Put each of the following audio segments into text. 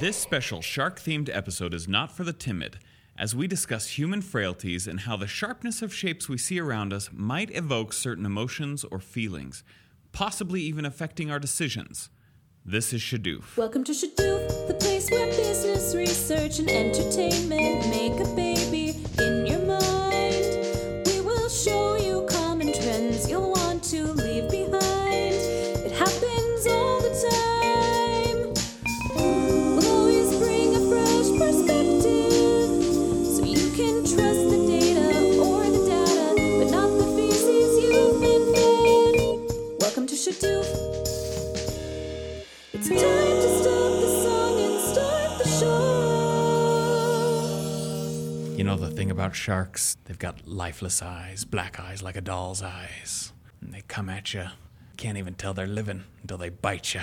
This special shark themed episode is not for the timid, as we discuss human frailties and how the sharpness of shapes we see around us might evoke certain emotions or feelings, possibly even affecting our decisions. This is Shadoof. Welcome to Shadoof, the place where business, research, and entertainment make a baby about sharks? They've got lifeless eyes, black eyes like a doll's eyes. And they come at you. Can't even tell they're living until they bite you.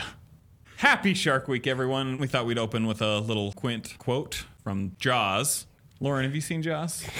Happy Shark Week, everyone. We thought we'd open with a little quint quote from Jaws. Lauren, have you seen Jaws?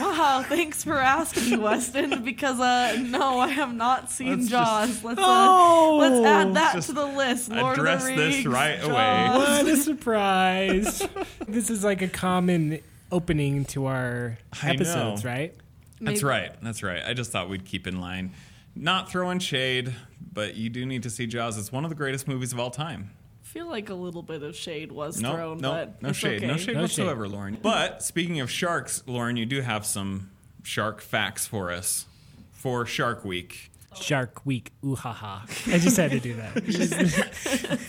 Wow, thanks for asking me, Weston. Because uh, no, I have not seen Let's just- Jaws. let's uh, Oh! let's add that Just to the list. Lord address of the this Rings, right away. What a surprise. this is like a common opening to our episodes, know. right? That's right. That's right. I just thought we'd keep in line. Not throwing shade, but you do need to see Jaws. It's one of the greatest movies of all time. I feel like a little bit of shade was No, thrown, no, but no it's shade, no shade No whatsoever, Lauren. But speaking of sharks, Lauren, you do have some shark facts for us for Shark Week. Shark Week. Ooh ha ha. I just had to do that.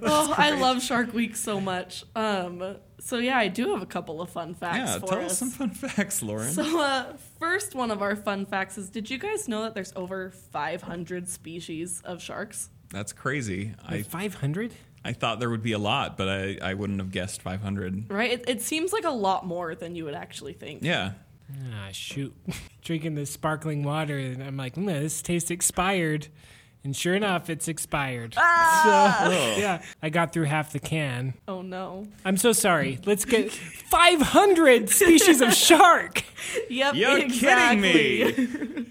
Oh, I love Shark Week so much. Um, so yeah, I do have a couple of fun facts yeah, for tell us. us some fun facts, Lauren. So, uh, first one of our fun facts is: Did you guys know that there's over 500 species of sharks? That's crazy. I 500? I thought there would be a lot, but I, I wouldn't have guessed 500. Right? It, it seems like a lot more than you would actually think. Yeah. Ah, shoot. Drinking this sparkling water, and I'm like, mm, this tastes expired. And sure enough, it's expired. Ah! So, yeah, I got through half the can. Oh no. I'm so sorry. Let's get 500 species of shark. Yep. You're exactly. kidding me.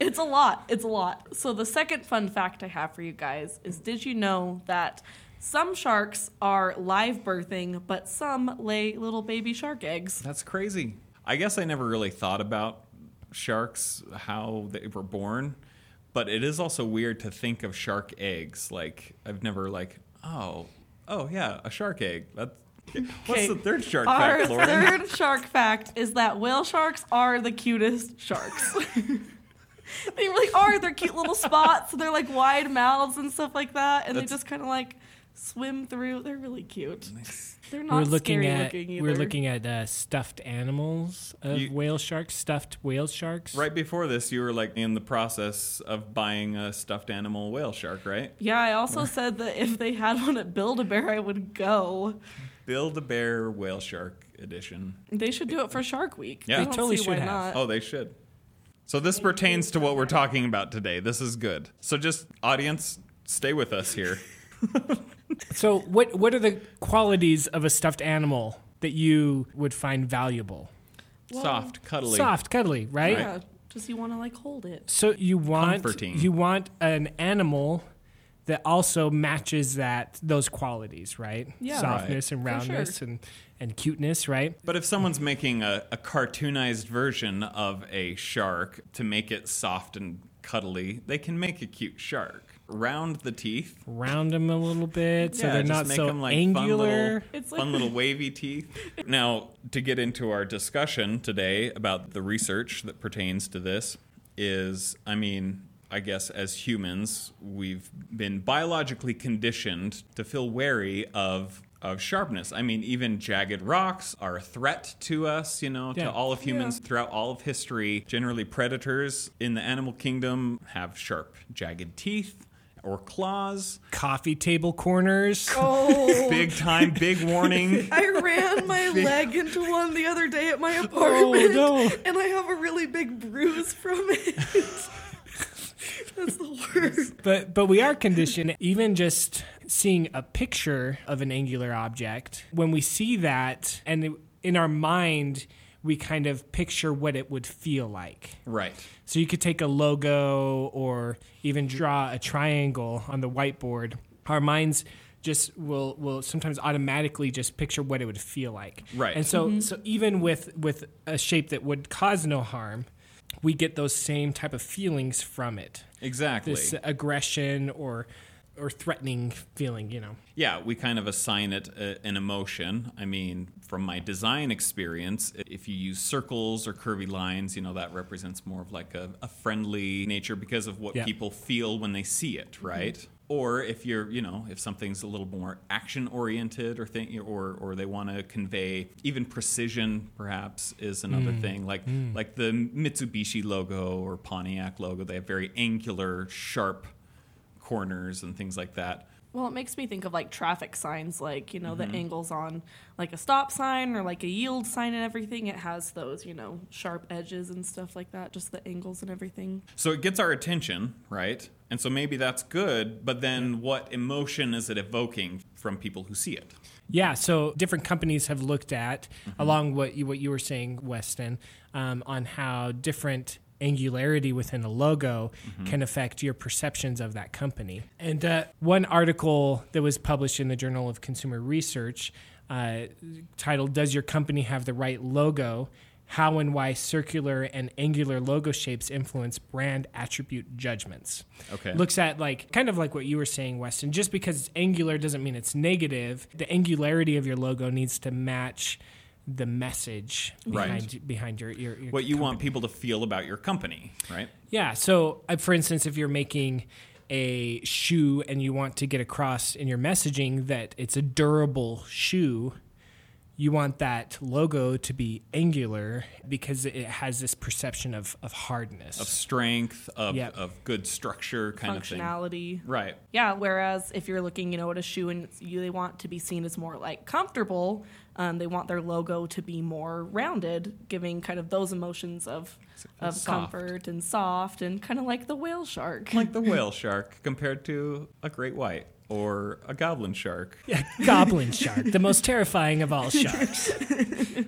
it's a lot. It's a lot. So the second fun fact I have for you guys is: Did you know that some sharks are live birthing, but some lay little baby shark eggs? That's crazy. I guess I never really thought about sharks, how they were born, but it is also weird to think of shark eggs. Like I've never like, oh, oh yeah, a shark egg. That's what's the third shark Our fact, Lauren? third shark fact is that whale sharks are the cutest sharks. they really are. They're cute little spots. They're like wide mouths and stuff like that, and That's- they just kind of like swim through. They're really cute. They're not We're looking scary at looking either. we're looking at uh, stuffed animals of You- whale sharks, stuffed whale sharks. Right before this, you were like in the process of buying a stuffed animal whale shark, right? Yeah, I also said that if they had one at Build a Bear, I would go. Build a Bear whale shark edition. They should do it for Shark Week. Yeah. I They totally should have. not. Oh, they should. So this pertains to what we're talking about today. This is good. So just audience, stay with us here. So what what are the qualities of a stuffed animal that you would find valuable? Soft, cuddly. Soft, cuddly, right? Yeah, just you want to like hold it. So you want Comforting. you want an animal that also matches that those qualities, right? Yeah. Softness and For sure. roundness and and cuteness, right? But if someone's making a, a cartoonized version of a shark to make it soft and cuddly, they can make a cute shark. Round the teeth. Round them a little bit so Yeah, they're not make so 'em like angular. fun little, It's fun little wavy teeth. Now, to get into our discussion today about the research that pertains to this, is I mean, I guess as humans, we've been biologically conditioned to feel wary of of sharpness. I mean, even jagged rocks are a threat to us, you know, Yeah. to all of humans throughout all of history. Generally, predators in the animal kingdom have sharp, jagged teeth or claws. Coffee table corners. Oh. Big time, big warning. I ran my leg into one the other day at my oh, apartment, no. and I have a really big bruise from it. That's the worst. But but we are conditioned even just seeing a picture of an angular object when we see that and in our mind we kind of picture what it would feel like. Right. So you could take a logo or even draw a triangle on the whiteboard. Our minds just will will sometimes automatically just picture what it would feel like. Right. And so mm-hmm. so even with with a shape that would cause no harm, we get those same type of feelings from it. Exactly. This aggression or or threatening feeling, you know. Yeah, we kind of assign it a, an emotion. I mean, from my design experience, if you use circles or curvy lines, you know, that represents more of like a, a friendly nature because of what Yeah. people feel when they see it, mm-hmm. right? Or if you're, you know, if something's a little more action oriented or thing, or or they want to convey even precision, perhaps is another mm. thing. Like mm. like the Mitsubishi logo or Pontiac logo, they have very angular, sharp corners and things like that. Well, it makes me think of like traffic signs, like, you know, Mm-hmm. the angles on like a stop sign or like a yield sign and everything. It has those, you know, sharp edges and stuff like that, just the angles and everything. So it gets our attention, right? And so maybe that's good, but then what emotion is it evoking from people who see it? Yeah, so different companies have looked at, along what you, what you were saying, Weston, um, on how different angularity within a logo can affect your perceptions of that company. And uh, one article that was published in the Journal of Consumer Research, uh, titled "Does Your Company Have the Right Logo?" How and why circular and angular logo shapes influence brand attribute judgments Okay. looks at like kind of like what you were saying, Weston. Just because it's angular doesn't mean it's negative. The angularity of your logo needs to match the message Right. behind behind your your, your What you want people to feel about your company, right? yeah. So, uh, for instance, if you're making a shoe and you want to get across in your messaging that it's a durable shoe, you want that logo to be angular because it has this perception of, of hardness. Of strength, of, Yep. of good structure, kind of thing. Functionality. Right. Yeah, whereas if you're looking, you know, at a shoe and you, they want to be seen as more like comfortable, um, they want their logo to be more rounded, giving kind of those emotions of of soft. comfort and soft and kind of like the whale shark. Like the whale shark compared to a great white or a goblin shark. Yeah, goblin shark, the most terrifying of all sharks.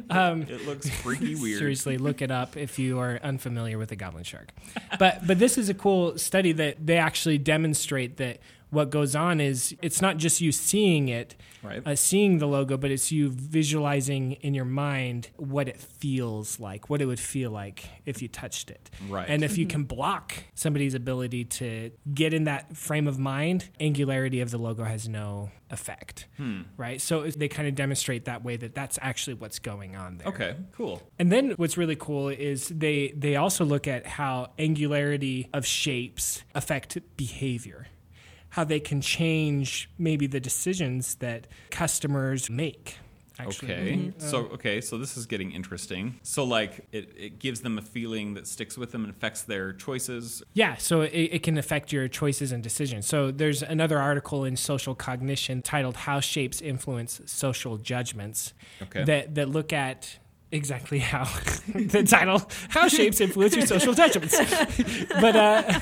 Um, it looks freaky weird. Seriously, look it up if you are unfamiliar with a goblin shark. But but this is a cool study that they actually demonstrate that what goes on is it's not just you seeing it, Right. uh, seeing the logo, but it's you visualizing in your mind what it feels like, what it would feel like if you touched it. Right. And if you can block somebody's ability to get in that frame of mind, angularity of the logo has no effect. Hmm. Right. So they kind of demonstrate that way that that's actually what's going on there. Okay, cool. And then what's really cool is they they also look at how angularity of shapes affect behavior. How they can change maybe the decisions that customers make. Actually. Okay. So okay, so this is getting interesting. So like it, it gives them a feeling that sticks with them and affects their choices. Yeah, so it, it can affect your choices and decisions. So there's another article in Social Cognition titled "How Shapes Influence Social Judgments" Okay. that that look at exactly how the title "How Shapes Influence Your Social Judgments." but uh,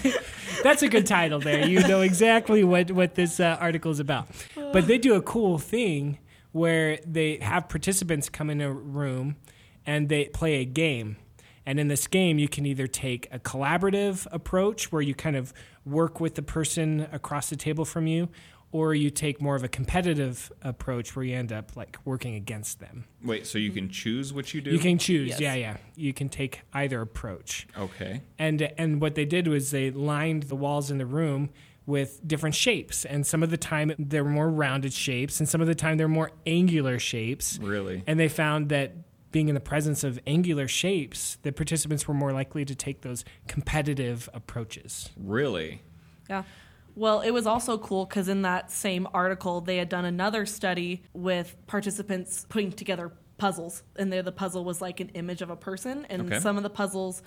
that's a good title. There, you know exactly what what this uh, article is about. But they do a cool thing where they have participants come in a room and they play a game. And in this game, you can either take a collaborative approach where you kind of work with the person across the table from you, or you take more of a competitive approach where you end up like working against them. Wait, so you can choose what you do? You can choose. Yes. Yeah, yeah. You can take either approach. Okay. And and what they did was they lined the walls in the room with different shapes. And some of the time they were more rounded shapes, and some of the time they're more angular shapes. Really? And they found that being in the presence of angular shapes, the participants were more likely to take those competitive approaches. Really? Yeah. Well, it was also cool because in that same article, they had done another study with participants putting together puzzles. And there, the puzzle was like an image of a person. And Okay. some of the puzzles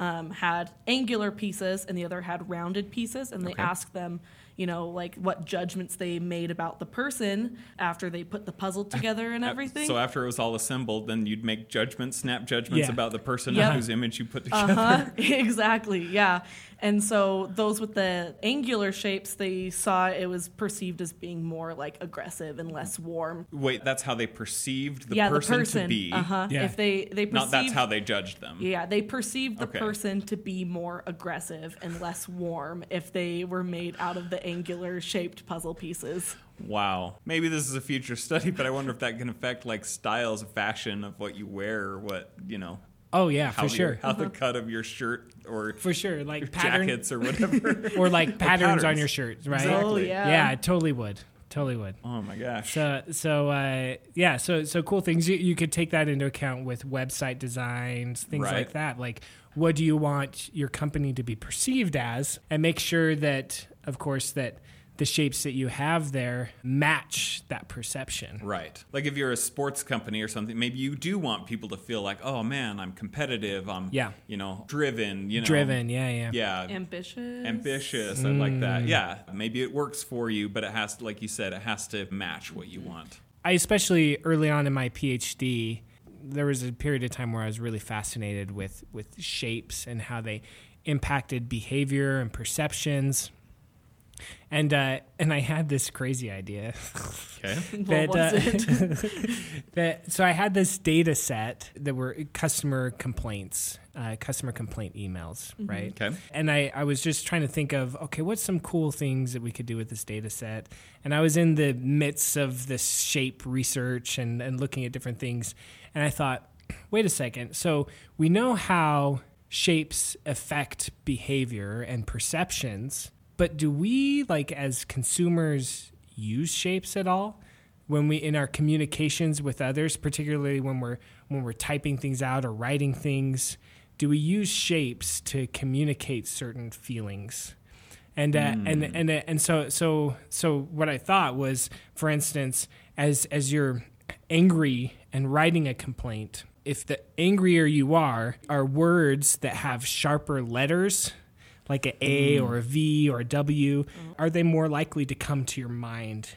um, had angular pieces and the other had rounded pieces. And they Okay. asked them, you know, like what judgments they made about the person after they put the puzzle together and everything. So after it was all assembled, then you'd make judgments, snap judgments Yeah. about the person Yep. whose image you put together. Uh-huh. exactly. Yeah. And so those with the angular shapes, they saw it was perceived as being more like aggressive and less warm. Wait, that's how they perceived the, yeah, person, the person. to be. Uh-huh. Yeah. If they they perceived, Not that's how they judged them. Yeah, they perceived the Okay. person to be more aggressive and less warm if they were made out of the angular shaped puzzle pieces. Wow. Maybe this is a future study, but I wonder if that can affect like styles of fashion of what you wear or what, you know, Oh yeah, how for your- sure. how the cut of your shirt or For sure. Like pattern jackets or whatever. or like patterns, on your shirt, right? Exactly. Oh yeah. Yeah, it totally would. Totally would. oh my gosh. So so uh, yeah, so so cool things. You, you could take that into account with website designs, things Right. like that. Like, what do you want your company to be perceived as, and make sure that, of course, that the shapes that you have there match that perception. Right. Like if you're a sports company or something, maybe you do want people to feel like, oh man, I'm competitive. I'm, Yeah. you know, driven. You know, Driven, yeah, yeah. Yeah. Ambitious. ambitious. I like Mm. that. Yeah. Maybe it works for you, but it has, to, like you said, it has to match what you want. I especially early on in my PhD, there was a period of time where I was really fascinated with with shapes and how they impacted behavior and perceptions. And uh, and I had this crazy idea Okay. What was uh, it? that so I had this data set that were customer complaints, uh, customer complaint emails, right? Okay. And I, I was just trying to think of okay, what's some cool things that we could do with this data set? And I was in the midst of this shape research and, and looking at different things, and I thought, wait a second. So we know how shapes affect behavior and perceptions, but do we like as consumers use shapes at all? when we in our communications with others particularly when we're when we're typing things out or writing things do we use shapes to communicate certain feelings and uh, and and uh, and so so so what i thought was for instance as as you're angry and writing a complaint if the angrier you are are words that have sharper letters like a A or a V or a W, are they more likely to come to your mind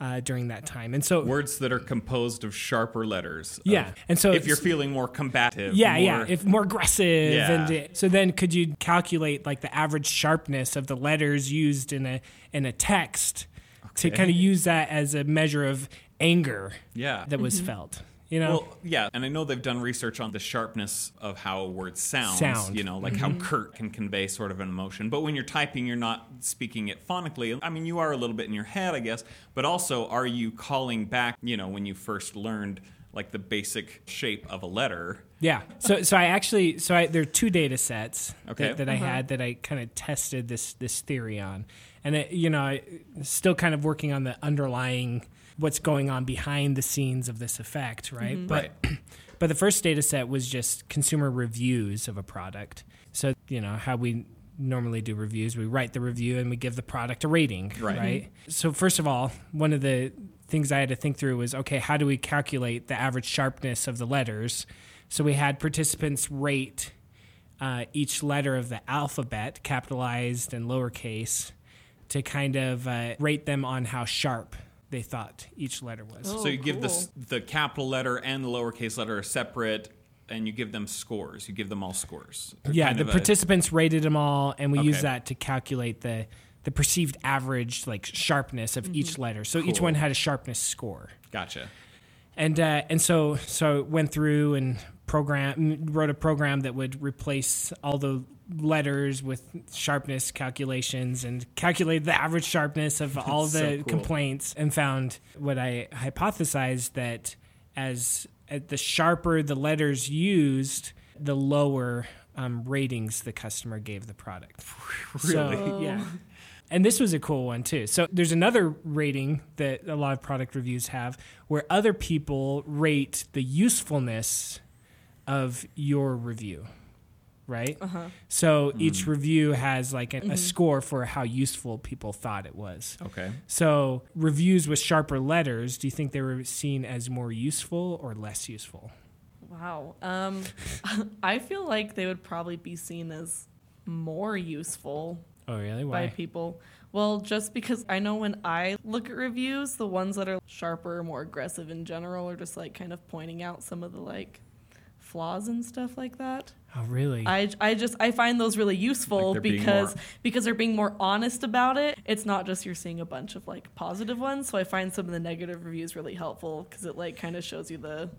uh, during that time? And so, Words that are composed of sharper letters. of- Yeah, and so if you're feeling more combative. yeah, more, yeah, if more aggressive, Yeah. and uh, so then could you calculate like the average sharpness of the letters used in a in a text to kind of use that as a measure of anger yeah. that was felt? You know, Well, yeah, and I know they've done research on the sharpness of how a word sounds. Sound. You know, like how mm-hmm. curt can convey sort of an emotion. But when you're typing, you're not speaking it phonically. I mean, you are a little bit in your head, I guess. But also, are you calling back? You know, when you first learned like the basic shape of a letter. Yeah. So so I actually so I there are two data sets Okay. that, that I uh-huh. had that I kind of tested this this theory on, and it, you know I still kind of working on the underlying what's going on behind the scenes of this effect, right? But Right. but the first data set was just consumer reviews of a product. So you know how we normally do reviews, we write the review and we give the product a rating, Right. right? So first of all, one of the things I had to think through was okay, how do we calculate the average sharpness of the letters? So we had participants rate uh, each letter of the alphabet, capitalized and lowercase, to kind of uh, rate them on how sharp they thought each letter was. Oh, so you give the the capital letter and the lowercase letter are separate, and you give them scores. You give them all scores. They're yeah, kind the of a- participants rated them all, and we use that to calculate the the perceived average like sharpness of each letter. So each one had a sharpness score. Gotcha. and uh, and so so went through and program wrote a program that would replace all the letters with sharpness calculations and calculated the average sharpness of all so the cool. complaints and found what I hypothesized that as the sharper the letters used, the lower um, ratings the customer gave the product. So, yeah. And this was a cool one too. So there's another rating that a lot of product reviews have where other people rate the usefulness of your review. Right? Uh-huh. So Hmm. each review has like a, a score for how useful people thought it was. Okay. So reviews with sharper letters, do you think they were seen as more useful or less useful? Wow. Um, I feel like they would probably be seen as more useful Oh, really? by Why? people. Well, just because I know when I look at reviews, the ones that are sharper, more aggressive in general, are just like kind of pointing out some of the like flaws and stuff like that. Oh, really? I, I just I find those really useful Like they're because more- because they're being more honest about it. It's not just you're seeing a bunch of like positive ones. So I find some of the negative reviews really helpful because it like kind of shows you the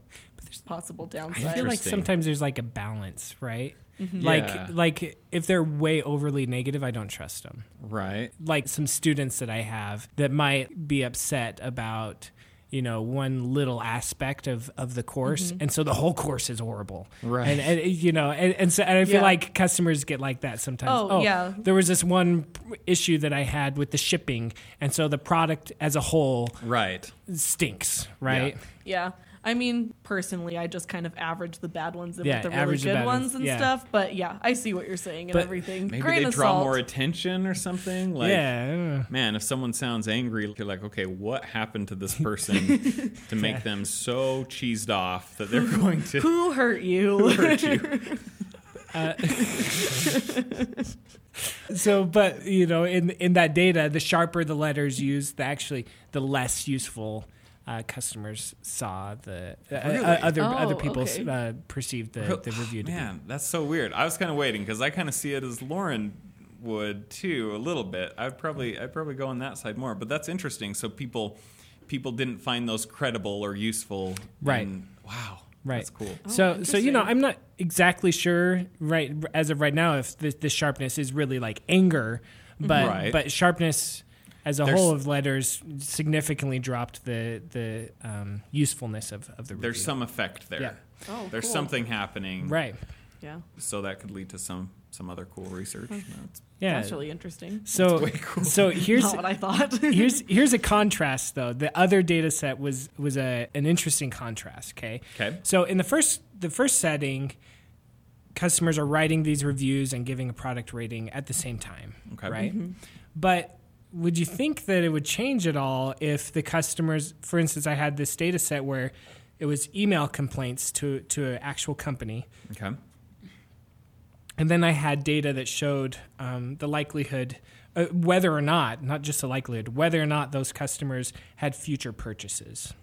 possible downsides. I feel like sometimes there's like a balance, right? Mm-hmm. Yeah. Like like if they're way overly negative, I don't trust them. Right. Like some students that I have that might be upset about you know one little aspect of of the course mm-hmm. and so the whole course is horrible Right. and, and you know and, and so and i feel Yeah. like customers get like that sometimes Oh, oh yeah. there was this one issue that i had with the shipping and so the product as a whole Right. stinks right Yeah. I mean, personally, I just kind of average the bad ones in Yeah, with the really average the good ones ones, and yeah. stuff. But yeah, I see what you're saying and But everything. Maybe Grain they draw salt. more attention or something. Like, yeah uh, man, if someone sounds angry, you're like, okay, what happened to this person to make them so cheesed off that they're going to Who hurt you? hurt you? so but you know in in that data the sharper the letters used the actually the less useful uh, customers saw the uh, uh, Really? other Oh, other people okay. uh, perceived the, the review to be. Man, that's so weird. I was kind of waiting because I kind of see it as Lauren would too, a little bit. I'd probably I'd probably go on that side more, but that's interesting. So people people didn't find those credible or useful. Right. and- wow. Right. That's cool. So, so you know. I'm not exactly sure right as of right now if the, the sharpness is really like anger, but Right. but sharpness as a There's- whole of letters significantly dropped the the um, usefulness of, of the review. There's some effect there. Yeah. Oh, There's cool. something happening. right. Yeah. So that could lead to some some other cool research. That's- Yeah. That's really interesting. so way cool. so here's Not what I thought. here's here's a contrast though. The other data set was was a an interesting contrast. Okay. Okay. So in the first the first setting, customers are writing these reviews and giving a product rating at the same time. Okay. Right. But would you think that it would change at all if the customers, for instance, I had this data set where it was email complaints to to an actual company, Okay. and then I had data that showed um, the likelihood, uh, whether or not, not just the likelihood, whether or not those customers had future purchases.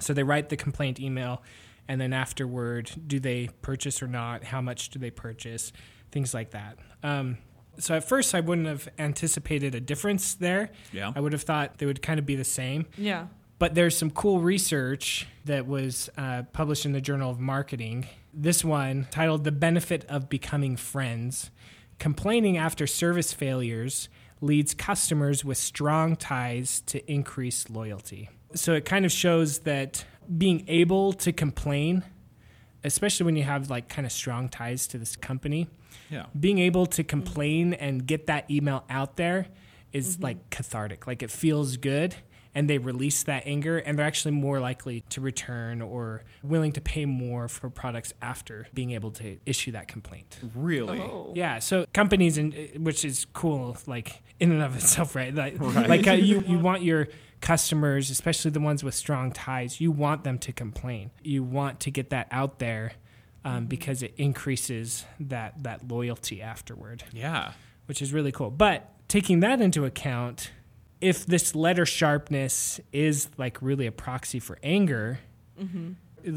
So they write the complaint email, and then afterward, do they purchase or not? How much do they purchase? Things like that. Um, so at first, I wouldn't have anticipated a difference there. Yeah. I would have thought they would kind of be the same. yeah. But there's some cool research that was uh, published in the Journal of Marketing. This one, titled The Benefit of Becoming Friends Complaining After Service Failures Leads Customers with Strong Ties to Increased Loyalty. So it kind of shows that being able to complain, especially when you have like kind of strong ties to this company, Yeah. being able to complain and get that email out there is like cathartic. Like it feels good and they release that anger and they're actually more likely to return or willing to pay more for products after being able to issue that complaint. Really. Oh. Yeah, so companies, in, which is cool, like in and of itself, right? Like, like uh, you, you want your customers, especially the ones with strong ties, you want them to complain. You want to get that out there um, because it increases that that loyalty afterward, Yeah. which is really cool. But taking that into account, if this letter sharpness is like really a proxy for anger.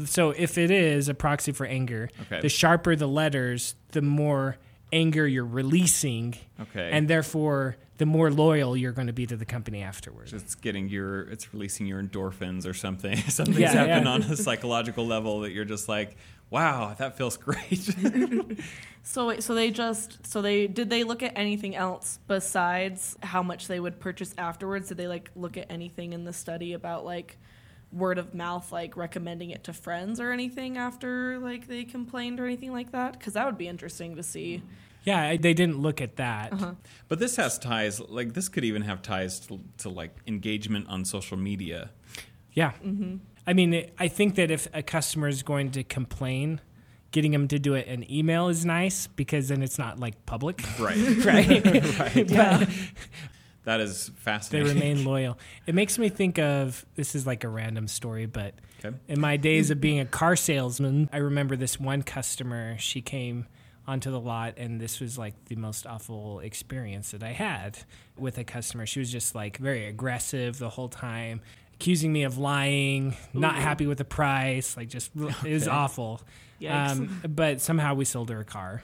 So if it is a proxy for anger, Okay. the sharper the letters, the more anger you're releasing, Okay. and therefore the more loyal you're going to be to the company afterwards. it's getting your it's releasing your endorphins or something. Something's Yeah, happened yeah. on a psychological level that you're just like, wow, that feels great. So so they just so they did they look at anything else besides how much they would purchase afterwards? Did they like look at anything in the study about like word of mouth, like recommending it to friends or anything after like they complained or anything like that? Because that would be interesting to see. Yeah, they didn't look at that. Uh-huh. but this has ties like this could even have ties to, to like engagement on social media. Yeah. Mm-hmm. I mean, I think that if a customer is going to complain, getting them to do it in email is nice because then it's not like public, Right. right? Yeah. that is fascinating. they remain loyal. It makes me think of this is like a random story, but Okay. in my days of being a car salesman, I remember this one customer. She came onto the lot, and this was like the most awful experience that I had with a customer. She was just like very aggressive the whole time, accusing me of lying, not happy with the price, like just it was awful. Um, but somehow we sold her a car.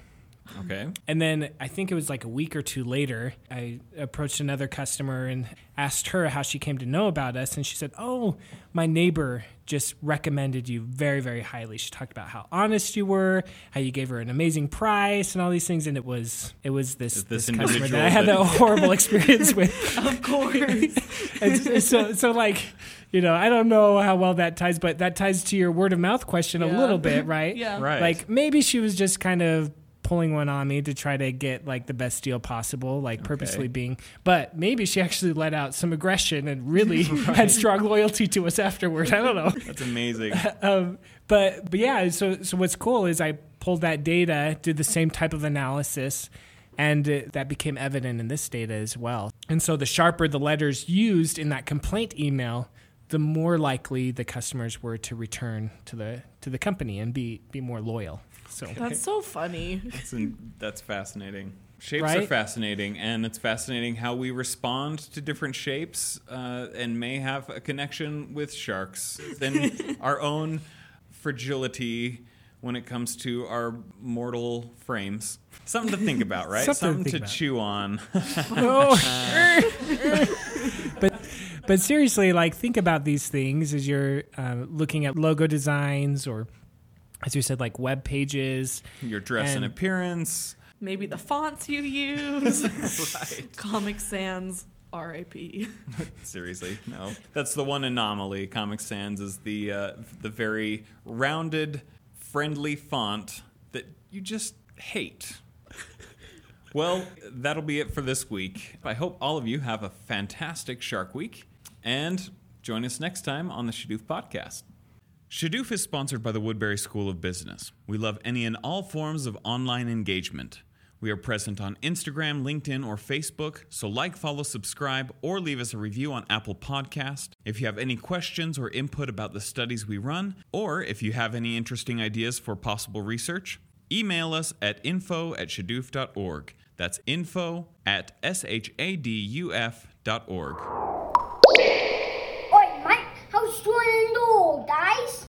Okay. And then I think it was like a week or two later, I approached another customer and asked her how she came to know about us. And she said, Oh, my neighbor just recommended you very, very highly. She talked about how honest you were, how you gave her an amazing price and all these things. And it was it was this, Is this this, customer that I had that- horrible experience with. of course. And so so like you know, I don't know how well that ties, but that ties to your word of mouth question a little bit, right? Yeah. Right. Like maybe she was just kind of pulling one on me to try to get like the best deal possible, like purposely being. But maybe she actually let out some aggression and really had strong loyalty to us afterward. I don't know. That's amazing. Um, but but yeah, so so what's cool is I pulled that data, did the same type of analysis. And uh, that became evident in this data as well. And so, the sharper the letters used in that complaint email, the more likely the customers were to return to the to the company and be be more loyal. So That's so funny. That's, that's fascinating. Shapes are fascinating, and it's fascinating how we respond to different shapes uh, and may have a connection with sharks than our own fragility when it comes to our mortal frames. Something to think about, right? Something to think about. chew on. but but seriously, like think about these things as you're uh, looking at logo designs or, as you said, like web pages. Your dress and And- appearance. Maybe the fonts you use. Comic Sans R.I.P. Seriously, no. That's the one anomaly. Comic Sans is the uh, the very rounded, friendly font that you just hate. Well, that'll be it for this week. I hope all of you have a fantastic Shark Week and join us next time on the Shadoof Podcast. Shadoof is sponsored by the Woodbury School of Business. We love any and all forms of online engagement. We are present on Instagram, LinkedIn, or Facebook, so like, follow, subscribe, or leave us a review on Apple Podcast. If you have any questions or input about the studies we run, or if you have any interesting ideas for possible research, email us at info at shadoof.org. That's info at shaduf.org. Oi, Mike, how's doing old guys?